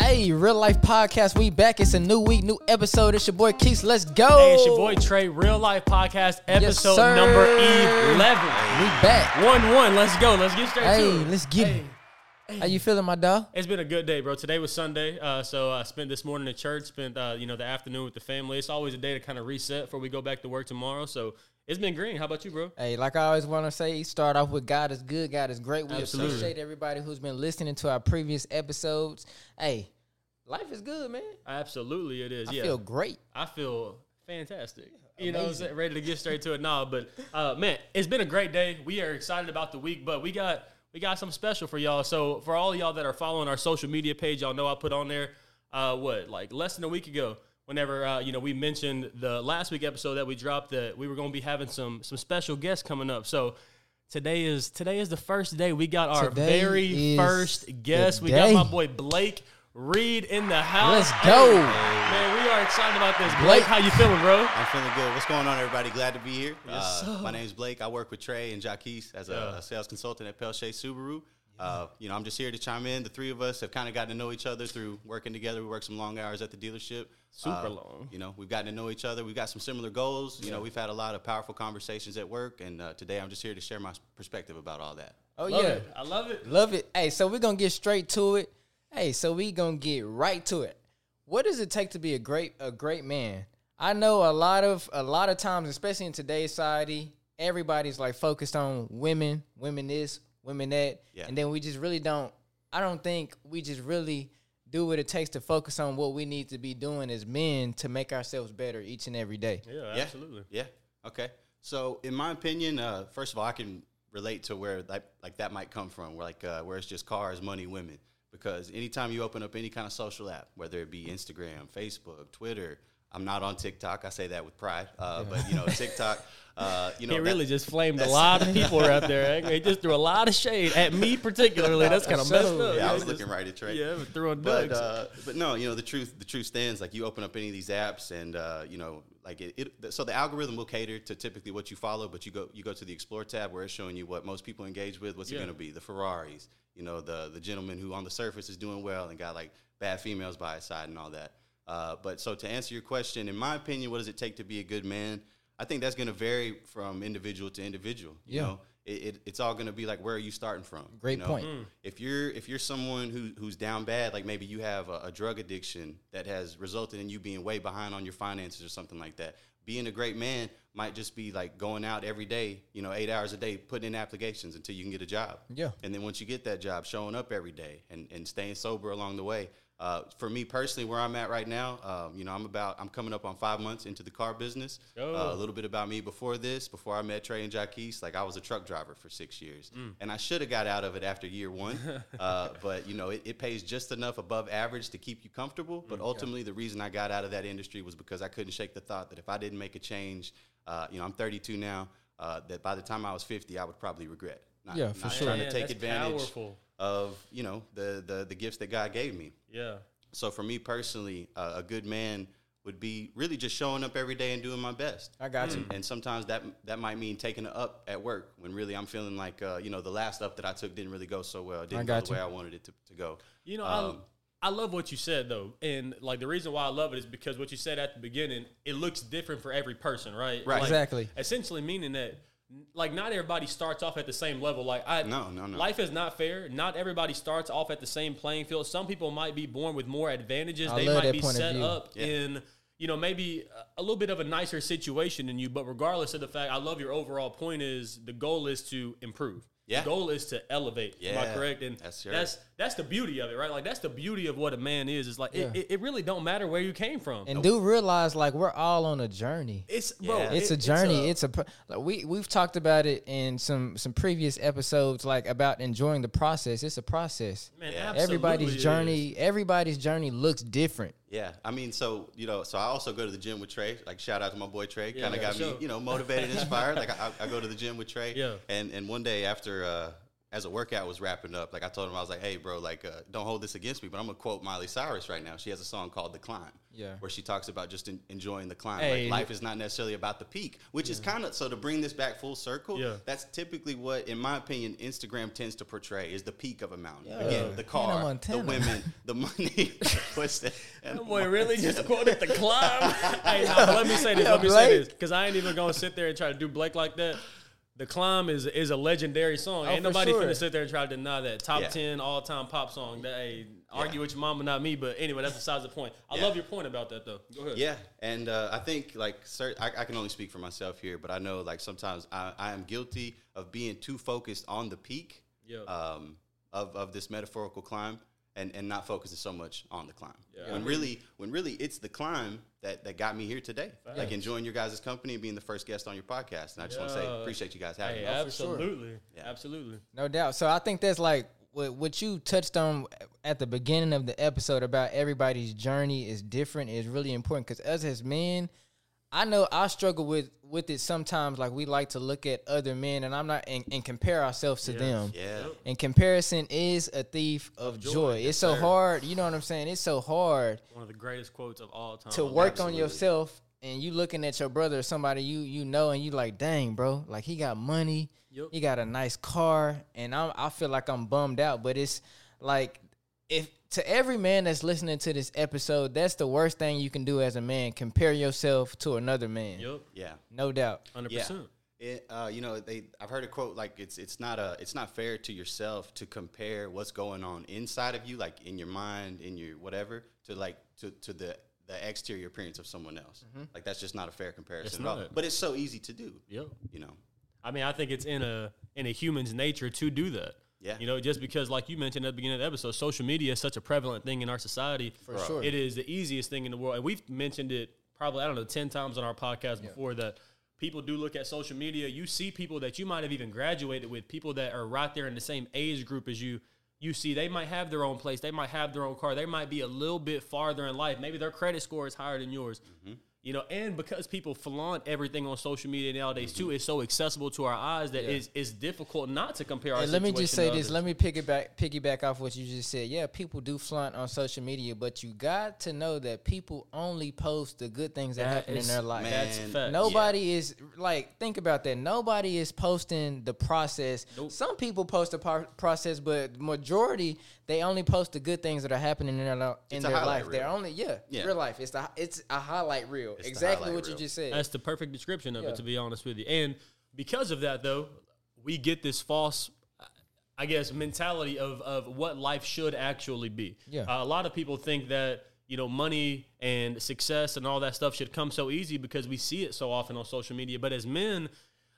Hey, real life podcast. We back. It's a new week, new episode. It's your boy Keith. Let's go. Hey, it's your boy Trey, Real Life Podcast, episode sir. number 11. We back. 1 1. Let's go. Let's get straight Hey, to it. let's get it. How you feeling, my dog? It's been a good day, bro. Today was Sunday, uh, so I spent this morning at church. Spent uh, you know the afternoon with the family. It's always a day to kind of reset before we go back to work tomorrow. So it's been green. How about you, bro? Hey, like I always want to say, start off with God is good, God is great. We Absolutely. appreciate everybody who's been listening to our previous episodes. Hey, life is good, man. Absolutely, it is. I yeah, feel great. I feel fantastic. You know, I'm saying? ready to get straight to it now. But uh, man, it's been a great day. We are excited about the week, but we got we got something special for y'all. So for all y'all that are following our social media page, y'all know I put on there uh, what like less than a week ago. Whenever uh, you know we mentioned the last week episode that we dropped that we were going to be having some some special guests coming up. So today is today is the first day we got our Today very first guest. We got my boy Blake Reed in the house. Let's go. Man, we are excited about this. Blake, Blake. how you feeling, bro? I'm feeling good. What's going on, everybody? Glad to be here. Yes, uh, sir. my name's Blake. I work with Trey and Jaquise as a, Yeah. a sales consultant at Pelche Subaru. Uh, you know, I'm just here to chime in. The three of us have kind of gotten to know each other through working together. We work some long hours at the dealership. Super Uh, long. You know, we've gotten to know each other. We've got some similar goals. You know, we've had a lot of powerful conversations at work, and uh, today I'm just here to share my perspective about all that. Oh Love yeah, it. I love it. love it. Hey, so we're gonna get straight to it. Hey, so we gonna get right to it. What does it take to be a great a great man? I know a lot of a lot of times, especially in today's society, everybody's like focused on women, women this, women that, Yeah. and then we just really don't. I don't think we just really do what it takes to focus on what we need to be doing as men to make ourselves better each and every day. Yeah, Yeah. absolutely. Yeah. Okay. So, in my opinion, uh, first of all, I can relate to where like like that might come from, where like uh, where it's just cars, money, women. Because anytime you open up any kind of social app, whether it be Instagram, Facebook, Twitter, I'm not on TikTok. I say that with pride, uh, but you know TikTok. Uh, you know He that- really just flamed a lot of people out there. eh? He just threw a lot of shade at me particularly. That's kind of messed up. Yeah, I He was just- looking right at Trey. Yeah, but threw but Doug's. uh, but no, you know the truth. The truth stands. Like you open up any of these apps, and uh, you know, like it, it. So the algorithm will cater to typically what you follow, but you go you go to the explore tab where it's showing you what most people engage with. What's it going to be? The Ferraris. You know, the the gentleman who on the surface is doing well and got like bad females by his side and all that. Uh, but so to answer your question, in my opinion, what does it take to be a good man? I think that's going to vary from individual to individual. You Yeah. know, it, it, it's all going to be like where are you starting from? Great you know? point. if you're if you're someone who who's down bad, like maybe you have a, a drug addiction that has resulted in you being way behind on your finances or something like that. Being a great man might just be like going out every day, you know, eight hours a day, putting in applications until you can get a job. Yeah. And then once you get that job, showing up every day and, and staying sober along the way. Uh, for me personally, where I'm at right now, um, you know, I'm about I'm coming up on five months into the car business. Oh. Uh, a little bit about me before this, before I met Trey and Jaquise, like I was a truck driver for six years, and I should have got out of it after year one. uh, but you know, it, it pays just enough above average to keep you comfortable. But ultimately, the reason I got out of that industry was because I couldn't shake the thought that if I didn't make a change, uh, you know, I'm 32 now. Uh, that by the time I was 50, I would probably regret. Not, Yeah, for not sure. Trying Man, to take advantage powerful. Of you know the, the the gifts that God gave me. Yeah. So for me personally, uh, a good man would be really just showing up every day and doing my best. I got you. And sometimes that that might mean taking an up at work when really I'm feeling like uh, you know the last up that I took didn't really go so well. It didn't go got the way. I wanted it to, to go. You know, Um, I, I love what you said though, and like the reason why I love it is because what you said at the beginning, it looks different for every person, right? Right. Like, Exactly. Essentially meaning that, like, not everybody starts off at the same level. Like, I No, no, no. Life is not fair. Not everybody starts off at the same playing field. Some people might be born with more advantages. I they might be set up Yeah. in. You know, maybe a little bit of a nicer situation than you, but regardless of the fact, I love your overall point is the goal is to improve. Yeah. The goal is to elevate. Am I correct? And Yes, sir. that's that's the beauty of it, right? Like that's the beauty of what a man is. Is like Yeah. it, it, it really don't matter where you came from. And do realize like we're all on a journey. it's bro, Yeah. it's it- a journey. It's a, pr- like we we've talked about it in some some previous episodes, like about enjoying the process. It's a process. man, Yeah. absolutely Everybody's it is. journey, everybody's journey looks different. Yeah, I mean, so you know, so I also go to the gym with Trey. Like, shout out to my boy Trey. Kind of yeah, got for me, you know, motivated, inspired. like, I, I go to the gym with Trey. Yeah. And and one day after uh, as a workout was wrapping up, like I told him, I was like, "Hey, bro, like, uh, don't hold this against me." But I'm gonna quote Miley Cyrus right now. She has a song called "The Climb," Yeah. where she talks about just en- enjoying the climb. Hey. Like life is not necessarily about the peak, which is kind of so to bring this back full circle. Yeah. that's typically what, in my opinion, Instagram tends to portray is the peak of a mountain. Yeah. Again, the Hannah car, the Montana. women, the money. What's that? That boy really just quoted the climb. hey, nah, but let me say this. Let me say this because I ain't even gonna sit there and try to do Blake like that. The climb is is a legendary song. Oh, ain't nobody sure. finna sit there and try to deny that top Yeah. ten all time pop song. That hey, argue with your mama, not me. But anyway, that's besides the point. I Yeah. love your point about that though. Go ahead. Yeah, and uh, I think like cert- I, I can only speak for myself here, but I know like sometimes I, I am guilty of being too focused on the peak um, of of this metaphorical climb, and and not focusing so much on the climb. Yeah. When really, when really, it's the climb that that got me here today. Like enjoying your guys' company and being the first guest on your podcast. And I just want to say appreciate you guys having Hey, me. for sure. absolutely, Yeah. absolutely. No doubt. So I think that's like what what you touched on at the beginning of the episode about everybody's journey is different is really important because us as men, I know I struggle with with it sometimes. Like we like to look at other men, and I'm not and, and compare ourselves to Yes. them. Yeah. And comparison is a thief of, joy. joy. Yes, It's so sir. hard. You know what I'm saying? It's so hard One of the greatest quotes of all time. to work on yourself and you looking at your brother or somebody you you know and you like dang bro like he got money Yep. he got a nice car and I I feel like I'm bummed out but it's like if to every man that's listening to this episode that's the worst thing you can do as a man compare yourself to another man Yep. Yeah. no doubt Hundred Yeah. percent. It, uh, you know, they. I've heard a quote like it's it's not a it's not fair to yourself to compare what's going on inside of you, like in your mind, in your whatever, to like to to the the exterior appearance of someone else. Like that's just not a fair comparison It's at all. But it's so easy to do. Yep. You know. I mean, I think it's in a in a human's nature to do that. Yeah. You know, just because, like you mentioned at the beginning of the episode, social media is such a prevalent thing in our society. For sure. It is the easiest thing in the world. And we've mentioned it probably, I don't know, 10 times on our podcast before that people do look at social media. You see people that you might have even graduated with, people that are right there in the same age group as you. You see, they might have their own place. They might have their own car. They might be a little bit farther in life. Maybe their credit score is higher than yours. Mm-hmm. You know, and because people flaunt everything on social media nowadays too, it's so accessible to our eyes that it's, it's difficult not to compare our And let me just say this. others. Let me piggyback piggyback off what you just said. Yeah, people do flaunt on social media, but you got to know that people only post the good things that, That happen in their life. That's a fact. Nobody is like think about that. Nobody is posting the process. Nope. Some people post the par- process, but majority they only post the good things that are happening in their in It's their highlight life. They're only yeah, Yeah. real life. It's the it's a highlight reel. It's exactly highlight what you just said. That's the perfect description of Yeah. it, to be honest with you. And because of that, though, we get this false, I guess, mentality of of what life should actually be. Yeah. Uh, a lot of people think that you know money and success and all that stuff should come so easy because we see it so often on social media. But as men,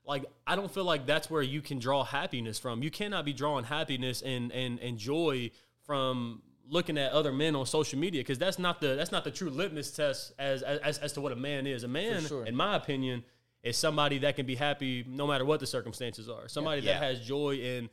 like I don't feel like that's where you can draw happiness from. You cannot be drawing happiness and and and joy from looking at other men on social media because that's not the that's not the true litmus test as as as to what a man is. A man, sure. in my opinion, is somebody that can be happy no matter what the circumstances are. Somebody Yeah. that has joy in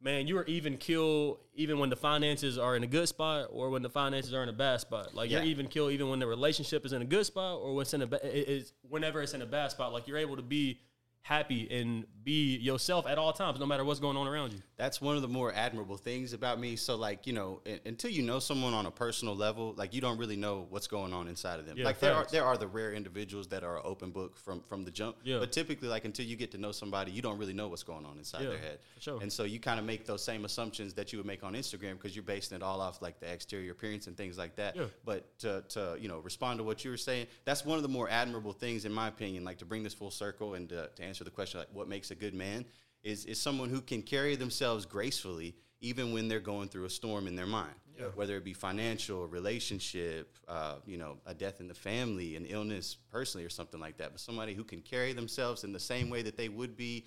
man, you are even kill even when the finances are in a good spot or when the finances are in a bad spot. Like Yeah. you're even kill even when the relationship is in a good spot or when it's in a ba- it's whenever it's in a bad spot. Like you're able to be happy and be yourself at all times, no matter what's going on around you. that's one of the more admirable things about me. So, like, you know, until you know someone on a personal level, like, you don't really know what's going on inside of them. Yeah, like, there are there are the rare individuals that are open book from from the jump. Yeah. But typically, like, until you get to know somebody, you don't really know what's going on inside Yeah, their head. sure. And so you kind of make those same assumptions that you would make on Instagram because you're basing it all off like the exterior appearance and things like that. Yeah. But to, to you know respond to what you were saying, that's one of the more admirable things in my opinion. Like to bring this full circle and to, to answer the question like what makes a good man is is someone who can carry themselves gracefully even when they're going through a storm in their mind. Whether it be financial, relationship, uh, you know, a death in the family, an illness personally, or something like that. But somebody who can carry themselves in the same way that they would be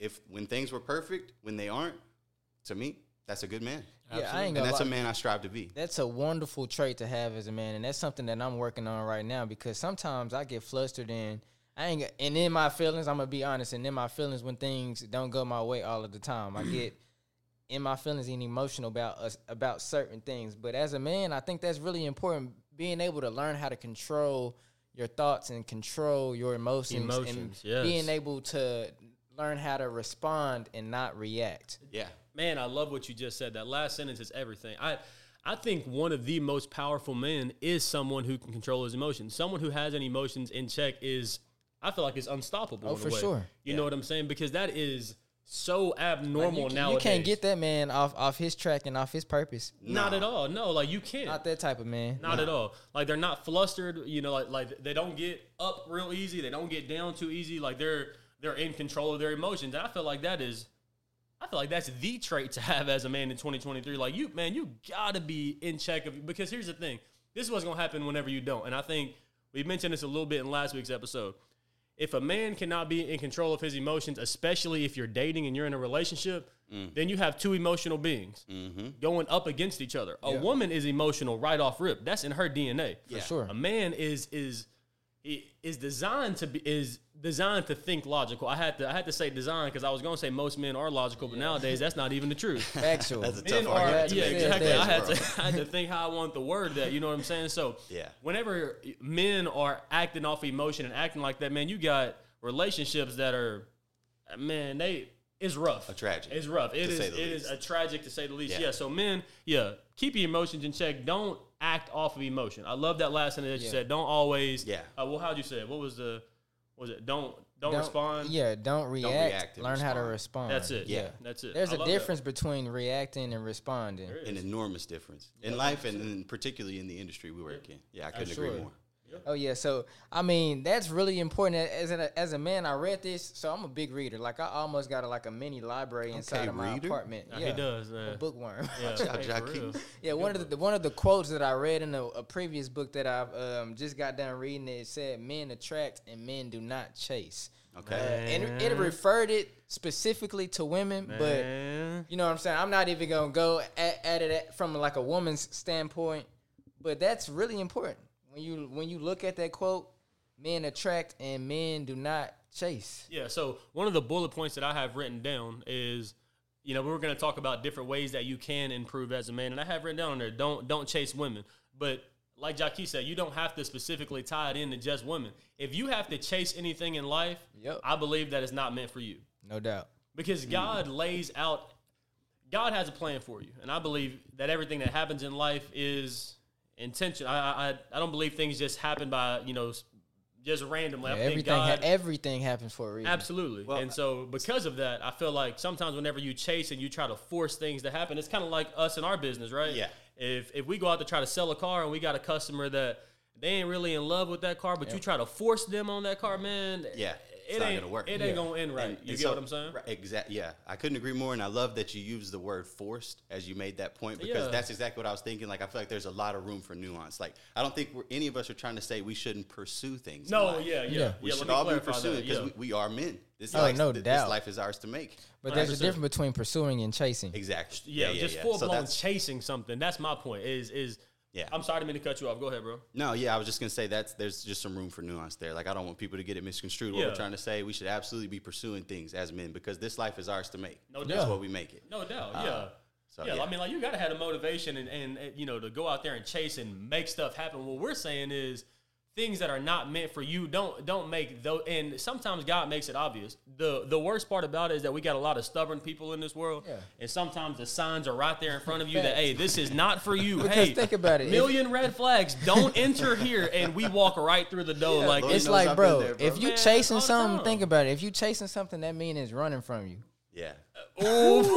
if when things were perfect, when they aren't. To me, that's a good man. Yeah, I ain't And gonna that's a man I strive to be. That's a wonderful trait to have as a man, and that's something that I'm working on right now because sometimes I get flustered and I ain't, and in my feelings, I'm gonna be honest, and in my feelings when things don't go my way all of the time, I get in my feelings and emotional about us about certain things. But as a man, I think that's really important, being able to learn how to control your thoughts and control your emotions, Emotions, and yes. being able to learn how to respond and not react. Yeah. Man, I love what you just said. That last sentence is everything. I I think one of the most powerful men is someone who can control his emotions. Someone who has any emotions in check is I feel like it's unstoppable. Oh, in a for way. sure. You know what I'm saying? Because that is so abnormal can- nowadays. you can't get that man off off his track and off his purpose. Not at all. No, like you can't. Not that type of man. Not at all. Like they're not flustered. You know, like like they don't get up real easy. They don't get down too easy. Like they're they're in control of their emotions. And I feel like that is, I feel like that's the trait to have as a man in 2023. Like you, man, you gotta be in check of because here's the thing. This is what's gonna happen whenever you don't. And I think we mentioned this a little bit in last week's episode. If a man cannot be in control of his emotions, especially if you're dating and you're in a relationship, mm. then you have two emotional beings mm-hmm. going up against each other. A Yeah. woman is emotional right off rip. That's in her DNA. Yeah. sure. A man is is is designed to be is designed to think logical. I had to I had to say design because I was going to say most men are logical, but nowadays that's not even the truth. Factual. That's a Men tough are, argument to yeah, exactly. that, I had to I had to think how I want the word that. You know what I'm saying? So Yeah. whenever men are acting off emotion and acting like that, man, you got relationships that are, man, they it's rough. A tragedy, It's rough. It to is. say the It is least. a tragic to say the least. Yeah. Yeah. So men, yeah, keep your emotions in check. Don't act off of emotion. I love that last sentence that you said. Don't always. Yeah. Uh, well, how'd you say it? What was the? What was it? Don't don't, Don't- respond. Yeah, don't react. react and learn how to respond. respond. That's it. Yeah. That's it. There's I a love that. difference between reacting and responding. An enormous difference in life and, and particularly in the industry we work in. Yeah, I couldn't Sure. agree more. Oh yeah, so I mean that's really important. As a, as a man, I read this, so I'm a big reader. Like I almost got a, like a mini library inside Okay, of my reader? apartment. Yeah, He does. I'm a bookworm. Yeah. Hey, for Jackie. real. yeah, one of the one of the quotes that I read in a, a previous book that I've um, just got done reading it said, "Men attract and men do not chase." Okay. Uh, and it referred it specifically to women, but you know what I'm saying. I'm not even gonna go at, at it at, from like a woman's standpoint, but that's really important when you when you look at that quote. Men attract and men do not chase. Yeah. So one of the bullet points that I have written down is, you know, we were going to talk about different ways that you can improve as a man, and I have written down on there, don't don't chase women. But like Jackie said, you don't have to specifically tie it into just women. If you have to chase anything in life, Yep. I believe that it's not meant for you No doubt. because God lays out. God has a plan for you, and I believe that everything that happens in life is intentional. I, I I don't believe things just happen by you know just randomly. I think everything ha- everything happens for a reason. Absolutely. Well, and so because of that, I feel like sometimes whenever you chase and you try to force things to happen, it's kind of like us in our business, right? Yeah. If if we go out to try to sell a car and we got a customer that they ain't really in love with that car, but you try to force them on that car, man. Yeah, it's It not ain't gonna work. It ain't Yeah. gonna end right. And- you and get so- what I'm saying? Right, exactly. Yeah, I couldn't agree more, and I love that you used the word "forced" as you made that point because Yeah. that's exactly what I was thinking. Like, I feel like there's a lot of room for nuance. Like, I don't think we're, any of us are trying to say we shouldn't pursue things. No, yeah, yeah. Yeah. yeah. we let should all be pursuing because yeah. we, we are men. This Oh, life, no th- doubt. This life is ours to make. but there's a difference between pursuing and chasing. Exactly. yeah, just full So blown that's- chasing something. That's my point. Is is Yeah. I'm sorry to mean to cut you off. Go ahead, bro. No, yeah, I was just gonna say that's there's just some room for nuance there. Like I don't want people to get it misconstrued. What Yeah. we're trying to say, we should absolutely be pursuing things as men because this life is ours to make. No That's doubt. what we make it. No doubt. Uh, yeah. so, yeah, yeah. I mean, like you gotta have the motivation and, and, and, you know to go out there and chase and make stuff happen. What we're saying is things that are not meant for you don't don't make those. And sometimes God makes it obvious. the The worst part about it is that we got a lot of stubborn people in this world, Yeah. and sometimes the signs are right there in front of you that hey, this is not for you. Hey, think about it, if- million red flags. Don't enter here, and we walk right through the door like It's like, bro, there, bro. if you Man, chasing something, think about it. If you chasing something, that mean it's running from you. Yeah.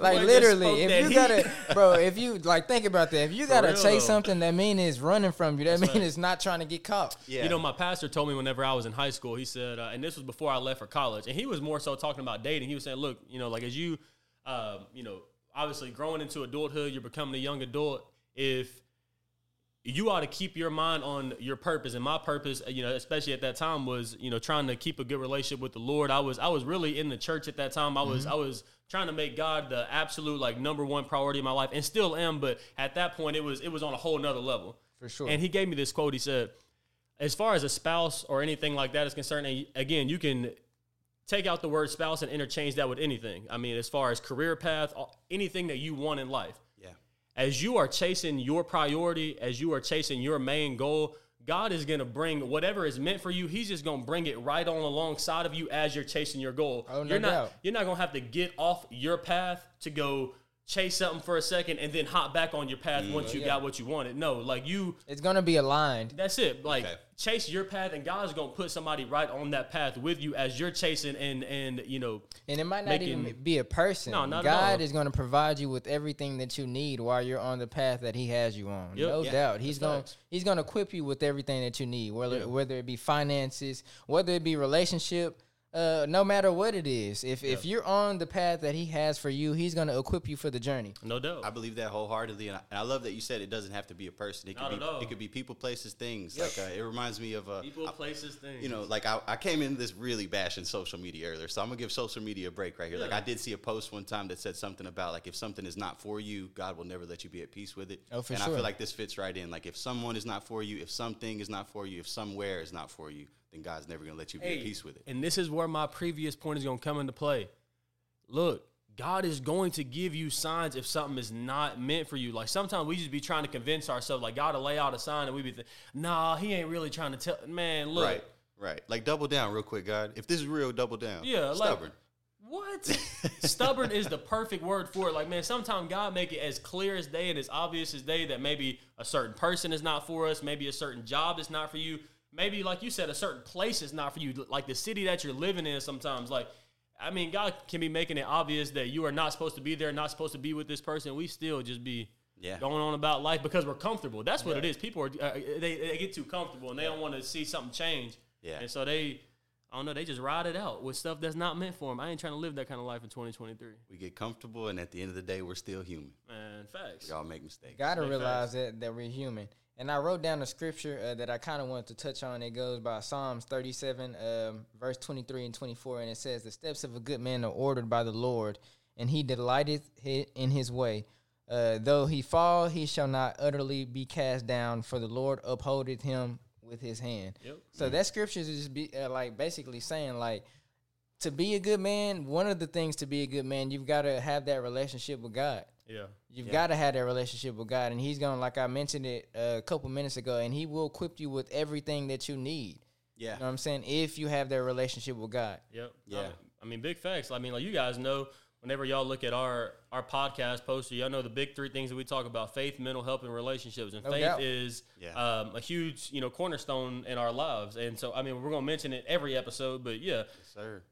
Like literally, if you gotta, bro, if you like think about that, if you gotta real, chase though. something, that mean it's running from you. That mean right. it's not trying to get caught. Yeah. You know, my pastor told me whenever I was in high school, he said, uh, and this was before I left for college, and he was more so talking about dating. He was saying, look, you know, like as you, um, you know, obviously growing into adulthood, you're becoming a young adult. If you ought to keep your mind on your purpose, and my purpose, you know, especially at that time, was you know trying to keep a good relationship with the Lord. I was I was really in the church at that time. I was mm-hmm. I was trying to make God the absolute like number one priority in my life, and still am. But at that point, it was it was on a whole nother level. For sure. And he gave me this quote. He said, as far as a spouse or anything like that is concerned, and again, you can take out the word spouse and interchange that with anything. I mean, as far as career path, anything that you want in life. Yeah. As you are chasing your priority, as you are chasing your main goal, God is gonna bring whatever is meant for you. He's just gonna bring it right on alongside of you as you're chasing your goal. Oh, no you're not doubt. you're not gonna have to get off your path to go chase something for a second and then hop back on your path once you Yeah. got what you wanted. No, like you It's gonna be aligned. that's it. Like Okay. Chase your path, and God's gonna put somebody right on that path with you as you're chasing, and and you know, And it might not making- even be a person. No, not God is to provide you with everything that you need while you're on the path that He has you on. Yep. No Yeah, doubt. He's facts. He's to equip you with everything that you need, whether Yeah. whether it be finances, whether it be relationship. Uh, no matter what it is, if if you're on the path that He has for you, He's going to equip you for the journey. no doubt. I believe that wholeheartedly, and I, and I love that you said it doesn't have to be a person. It could be at it could be people, places, things. Like uh, it reminds me of uh, People, I- places, things. you know, like I, I came in this really bashing social media earlier, so I'm gonna give social media a break right here. Like I did see a post one time that said something about like if something is not for you, God will never let you be at peace with it. Oh, for and I feel like this fits right in. Like if someone is not for you, if something is not for you, if somewhere is not for you, then God's never gonna let you be at peace with it. And this is where my previous point is going to come into play. Look, God is going to give you signs if something is not meant for you. Like sometimes we just be trying to convince ourselves, like God to lay out a sign, and we be, th- nah, He ain't really trying to tell. Man, look, Right, right. Like double down real quick, God. If this is real, double down. Yeah, stubborn. like what? Stubborn is the perfect word for it. Like, man, sometimes God make it as clear as day and as obvious as day that maybe a certain person is not for us, maybe a certain job is not for you, maybe like you said, a certain place is not for you, like the city that you're living in. Sometimes, like, I mean, God can be making it obvious that you are not supposed to be there, not supposed to be with this person. We still just be. Yeah. Going on about life because we're comfortable. That's what it is. People are uh, they, they get too comfortable and they don't want to see something change. Yeah. And so they I don't know. They just ride it out with stuff that's not meant for them. I ain't trying to live that kind of life in 2023. we get comfortable, and at the end of the day, we're still human. Man, facts. We all make mistakes. Got to Big realize that, that we're human. And I wrote down a scripture uh, that I kind of wanted to touch on. It goes by Psalms 37, um, verse 23 and 24. And it says, The steps of a good man are ordered by the Lord, and he delighteth in his way. Uh, though he fall, he shall not utterly be cast down, for the Lord upholdeth him with his hand. Yep. So that scripture is just be uh, like basically saying like to be a good man. One of the things to be a good man, you've got to have that relationship with God. Yeah. You've Yeah. got to have that relationship with God, and He's gonna, like I mentioned it uh, a couple minutes ago, and He will equip you with everything that you need. Yeah. You know what I'm saying? If you have that relationship with God. Yep. Yeah. I mean, big facts. I mean, like you guys know, whenever y'all look at our our podcast poster, y'all know the big three things that we talk about: faith, mental health, and relationships. And No faith doubt. is Yeah. um, a huge, you know, cornerstone in our lives. And so, I mean, we're gonna mention it every episode, but yeah. Yes, sir.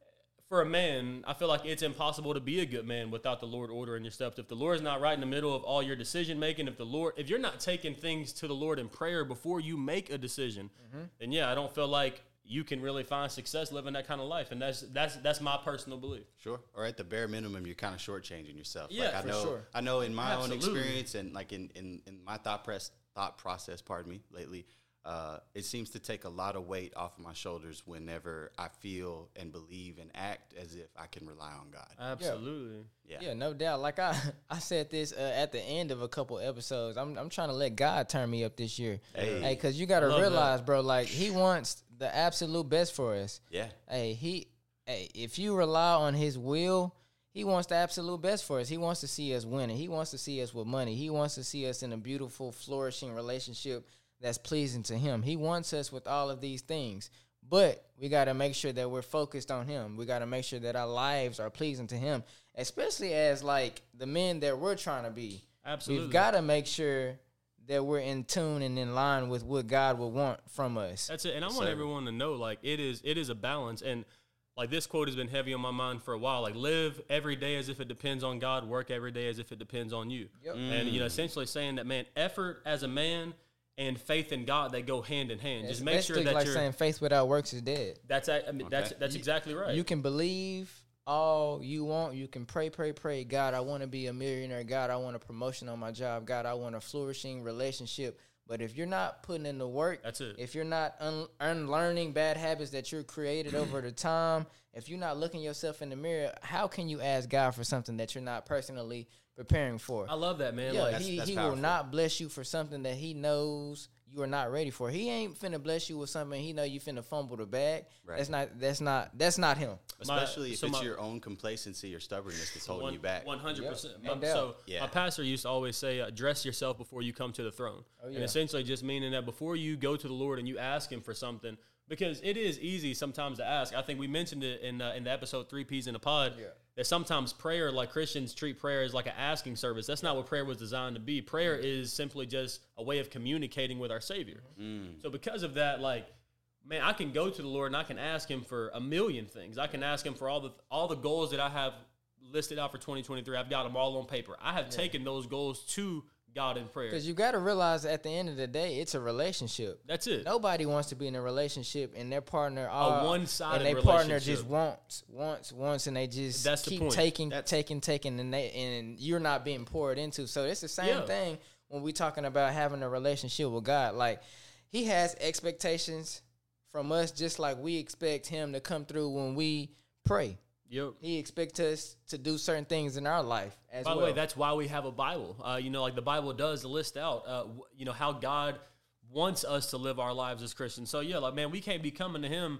For a man, I feel like it's impossible to be a good man without the Lord ordering your steps. If the Lord is not right in the middle of all your decision making, if the Lord, if you're not taking things to the Lord in prayer before you make a decision, mm-hmm. then yeah, I don't feel like you can really find success living that kind of life. And that's that's that's my personal belief. Sure. Or at the bare minimum, you're kind of shortchanging yourself. Yeah, like I for know, sure. I know in my own experience and like in, in, in my thought press thought process, pardon me, lately, uh, it seems to take a lot of weight off of my shoulders whenever I feel and believe and act as if I can rely on God. Absolutely. Yeah. Yeah, no doubt. Like I, I said this uh, at the end of a couple episodes. I'm, I'm trying to let God turn me up this year. Hey. hey, because you got to Love that. realize, bro. Like He wants the absolute best for us. Yeah. Hey, he, hey, if you rely on his will, he wants the absolute best for us. He wants to see us winning. He wants to see us with money. He wants to see us in a beautiful, flourishing relationship that's pleasing to him. He wants us with all of these things. But we got to make sure that we're focused on him. We got to make sure that our lives are pleasing to him, especially as like the men that we're trying to be. Absolutely. We've got to make sure that we're in tune and in line with what God would want from us. That's it. And I Yes, want everyone to know, like, it is it is a balance. And like this quote has been heavy on my mind for a while. Like, live every day as if it depends on God. Work every day as if it depends on you. Yep. And you know, mm. essentially saying that, man, effort as a man and faith in God they go hand in hand. Just It's make sure basically that like you're. saying faith without works is dead. that's a- I mean, that's Okay. that's exactly right. You can believe all you want. You can pray, pray, pray. God, I want to be a millionaire. God, I want a promotion on my job. God, I want a flourishing relationship. But if you're not putting in the work, That's it. If you're not un- unlearning bad habits that you're created over the time, if you're not looking yourself in the mirror, how can you ask God for something that you're not personally preparing for? I love that man. Yeah, like, That's- he, that's he will not bless you for something that he knows you are not ready for. He ain't finna bless you with something. He know you finna fumble the bag. Right. That's not. That's not. That's not him. Especially if so it's my- your own complacency or stubbornness that's holding you back. One hundred percent. Yep. No doubt. So Yeah. my pastor used to always say, uh, "Dress yourself before you come to the throne," Oh, yeah. and essentially just meaning that before you go to the Lord and you ask Him for something, because it is easy sometimes to ask. I think we mentioned it in uh, in the episode three P's in a pod. Yeah. That sometimes prayer, like Christians treat prayer as like an asking service. That's not what prayer was designed to be. Prayer mm. is simply just a way of communicating with our Savior. Mm. So because of that, like man, I can go to the Lord and I can ask Him for a million things. I can ask Him for all the all the goals that I have listed out for 2023. I've got them all on paper. I have taken those goals to God in prayer. Because you got to realize at the end of the day, it's a relationship. That's it. Nobody wants to be in a relationship and their partner all one-sided and their partner just wants, wants, wants, and they just That's keep taking, That's- taking, taking, and they and you're not being poured into. So it's the same Yeah. thing when we're talking about having a relationship with God. Like He has expectations from us, just like we expect Him to come through when we pray. Yep. He expects us to do certain things in our life as By the well. way, that's why we have a Bible. Uh, you know, like the Bible does list out, uh, w- you know, how God wants us to live our lives as Christians. So yeah, like man, we can't be coming to Him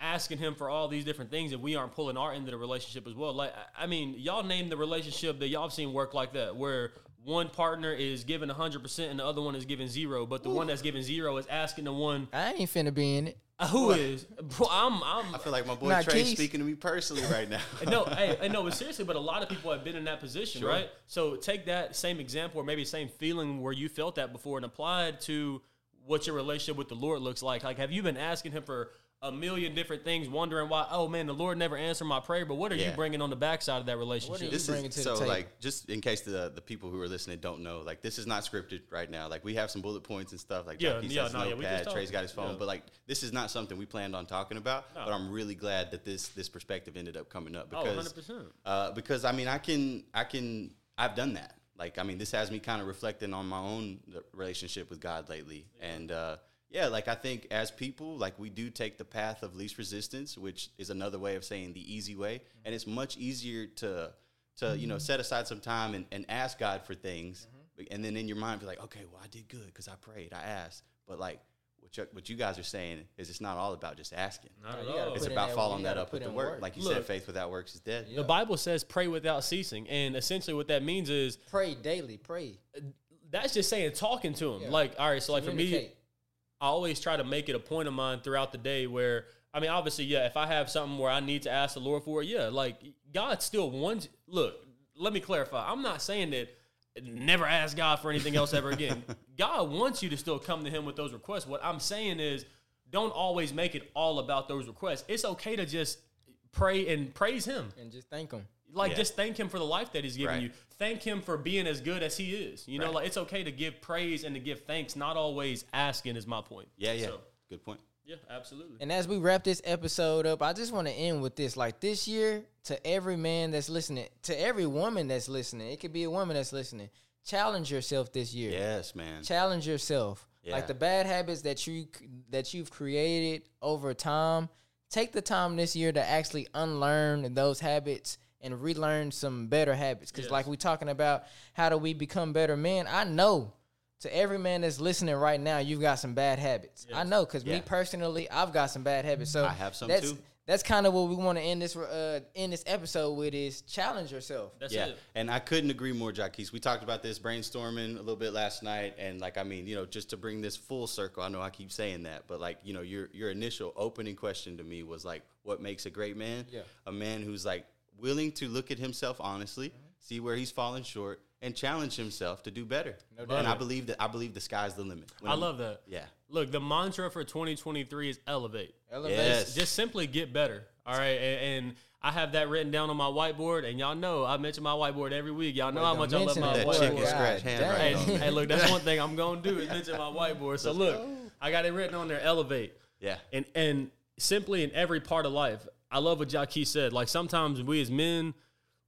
asking Him for all these different things, and we aren't pulling our end of the relationship as well. Like, I mean, y'all name the relationship that y'all have seen work like that, where one partner is giving hundred percent and the other one is giving zero, but the one that's giving zero is asking the one I ain't finna be in it. Uh, who is. Bro, I'm, I'm, I feel like my boy Nah, Trey Keith. speaking to me personally right now. no, hey, I know, but seriously, but a lot of people have been in that position, Sure. right? So take that same example, or maybe same feeling where you felt that before, and apply it to what your relationship with the Lord looks like. Like, have you been asking Him for a million different things, wondering why? Oh man, the Lord never answered my prayer. But what are you bringing on the backside of that relationship? you this is, to so table. like just in case the the people who are listening don't know like this is not scripted right now like we have some bullet points and stuff like Yeah, Jackie yeah, says no, yeah, we just notepad talk. Trey's got his phone Yeah. but like this is not something we planned on talking about but I'm really glad that this this perspective ended up coming up Oh, because 100%. uh, because I mean I can I can I've done that like I mean this has me kind of reflecting on my own relationship with God lately and uh, yeah like I think as people like we do take the path of least resistance which is another way of saying the easy way mm-hmm. and it's much easier to to you know mm-hmm. set aside some time and, and ask God for things mm-hmm. and then in your mind be like okay well I did good because I prayed I asked but like what you, what you guys are saying is it's not all about just asking Not No, at you gotta all. it's about following that up with the in work work. like you Look. said faith without works is dead The Bible says pray without ceasing, and essentially what that means is Pray daily. Pray. that's just saying talking to Him. Yeah. Like, all right, so like for me, Communicate. I always try to make it a point of mine throughout the day where I mean, obviously, yeah, if I have something where I need to ask the Lord for it, yeah, like God still wants. Look, let me clarify. I'm not saying that never ask God for anything else ever again. God wants you to still come to Him with those requests. What I'm saying is, don't always make it all about those requests. It's okay to just pray and praise Him. and just thank him. Like, Yeah. just thank Him for the life that He's given Right. you. Thank Him for being as good as He is. You know, Right. like it's okay to give praise and to give thanks, not always asking. Is my point. yeah yeah So, good point yeah, absolutely. And as we wrap this episode up, I just want to end with this. Like this year, to every man that's listening, to every woman that's listening, it could be a woman that's listening. Challenge yourself this year. yes man Challenge yourself. Yeah. Like the bad habits that you that you've created over time. Take the time this year to actually unlearn those habits and relearn some better habits. Because Yes. like we talking about, how do we become better men? I know to every man that's listening right now, you've got some bad habits. I know because me personally, I've got some bad habits. So I have some that's, too. That's kind of what we want to end this uh, end this episode with is challenge yourself. That's yeah, it. and I couldn't agree more, Jaquez. We talked about this brainstorming a little bit last night, and like I mean, you know, just to bring this full circle. I know I keep saying that, but like you know, your your initial opening question to me was like, what makes a great man? Yeah. a man who's like willing to look at himself honestly, Mm-hmm. see where he's fallen short, and challenge himself to do better. doubt. and I believe that I believe the sky's the limit. When I I'm- love that. Yeah. Look, the mantra for 2023 is elevate. Elevate. Yes. Just simply get better. All right. And, and I have that written down on my whiteboard. And y'all know I mention my whiteboard every week. Y'all know Wait, how don't much I love my that That boy. chicken whiteboard. Scratch damn. handwriting. Hey, hey, look, that's one thing I'm going to do is mention my whiteboard. So look, I got it written on there, elevate. Yeah. And and simply in every part of life, I love what Jackie said. Like sometimes we as men,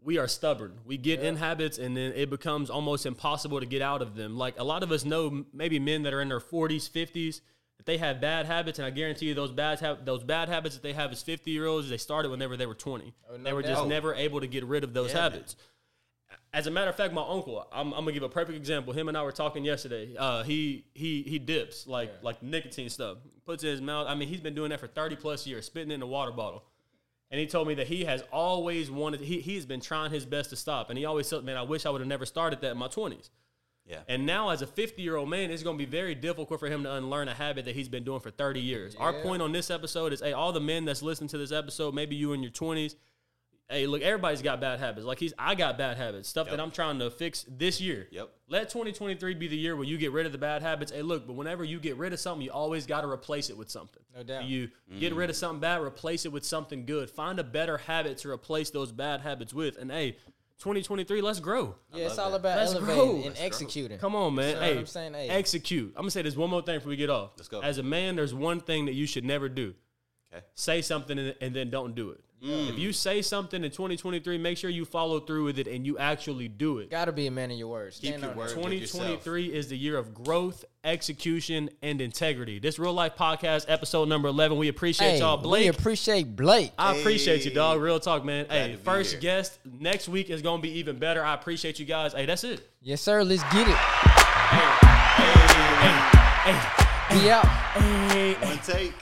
we are stubborn. We get in habits and then it becomes almost impossible to get out of them. Like a lot of us know maybe men that are in their 40s, 50s, that they have bad habits, and I guarantee you those bad hab- those bad habits that they have as 50 year olds, they started whenever they were 20. Oh, no they were just never able to get rid of those Yeah, man. habits. As a matter of fact, my uncle, I'm, I'm gonna give a perfect example. Him and I were talking yesterday. Uh, he he he dips like like nicotine stuff, puts it in his mouth. I mean, he's been doing that for 30 plus years, spitting in a water bottle. And he told me that he has always wanted. He he's been trying his best to stop, and he always said, "Man, I wish I would have never started that in my 20s." Yeah. And now, as a 50 year old man, it's going to be very difficult for him to unlearn a habit that he's been doing for 30 years. Our point on this episode is hey, all the men that's listening to this episode, maybe you in your 20s, hey, look, everybody's got bad habits. Like he's, I got bad habits, stuff Yep. that I'm trying to fix this year. Yep. Let 2023 be the year where you get rid of the bad habits. Hey, look, but whenever you get rid of something, you always got to replace it with something. No doubt. You get mm-hmm. rid of something bad, replace it with something good. Find a better habit to replace those bad habits with. And hey, 2023, let's grow. Yeah, it's love all that. about Let's elevating grow. and Let's grow. executing. Come on, man. That's hey, what I'm saying. Hey. execute. I'm gonna say this one more thing before we get off. Let's go. As a man, there's one thing that you should never do. Okay. Say something and, and then don't do it. Mm. If you say something in 2023, make sure you follow through with it and you actually do it. Gotta be a man of your words. Keep Stand your on word. 2023 is the year of growth, execution, and integrity. This real life podcast, episode number 11. We appreciate Hey, y'all. Blake. We appreciate Blake. I appreciate you, dog. Real talk, man. Glad hey, first here. guest next week is gonna be even better. I appreciate you guys. Hey, that's it. Yes, sir. Let's get it. Hey, hey, Be out. hey, hey. One take.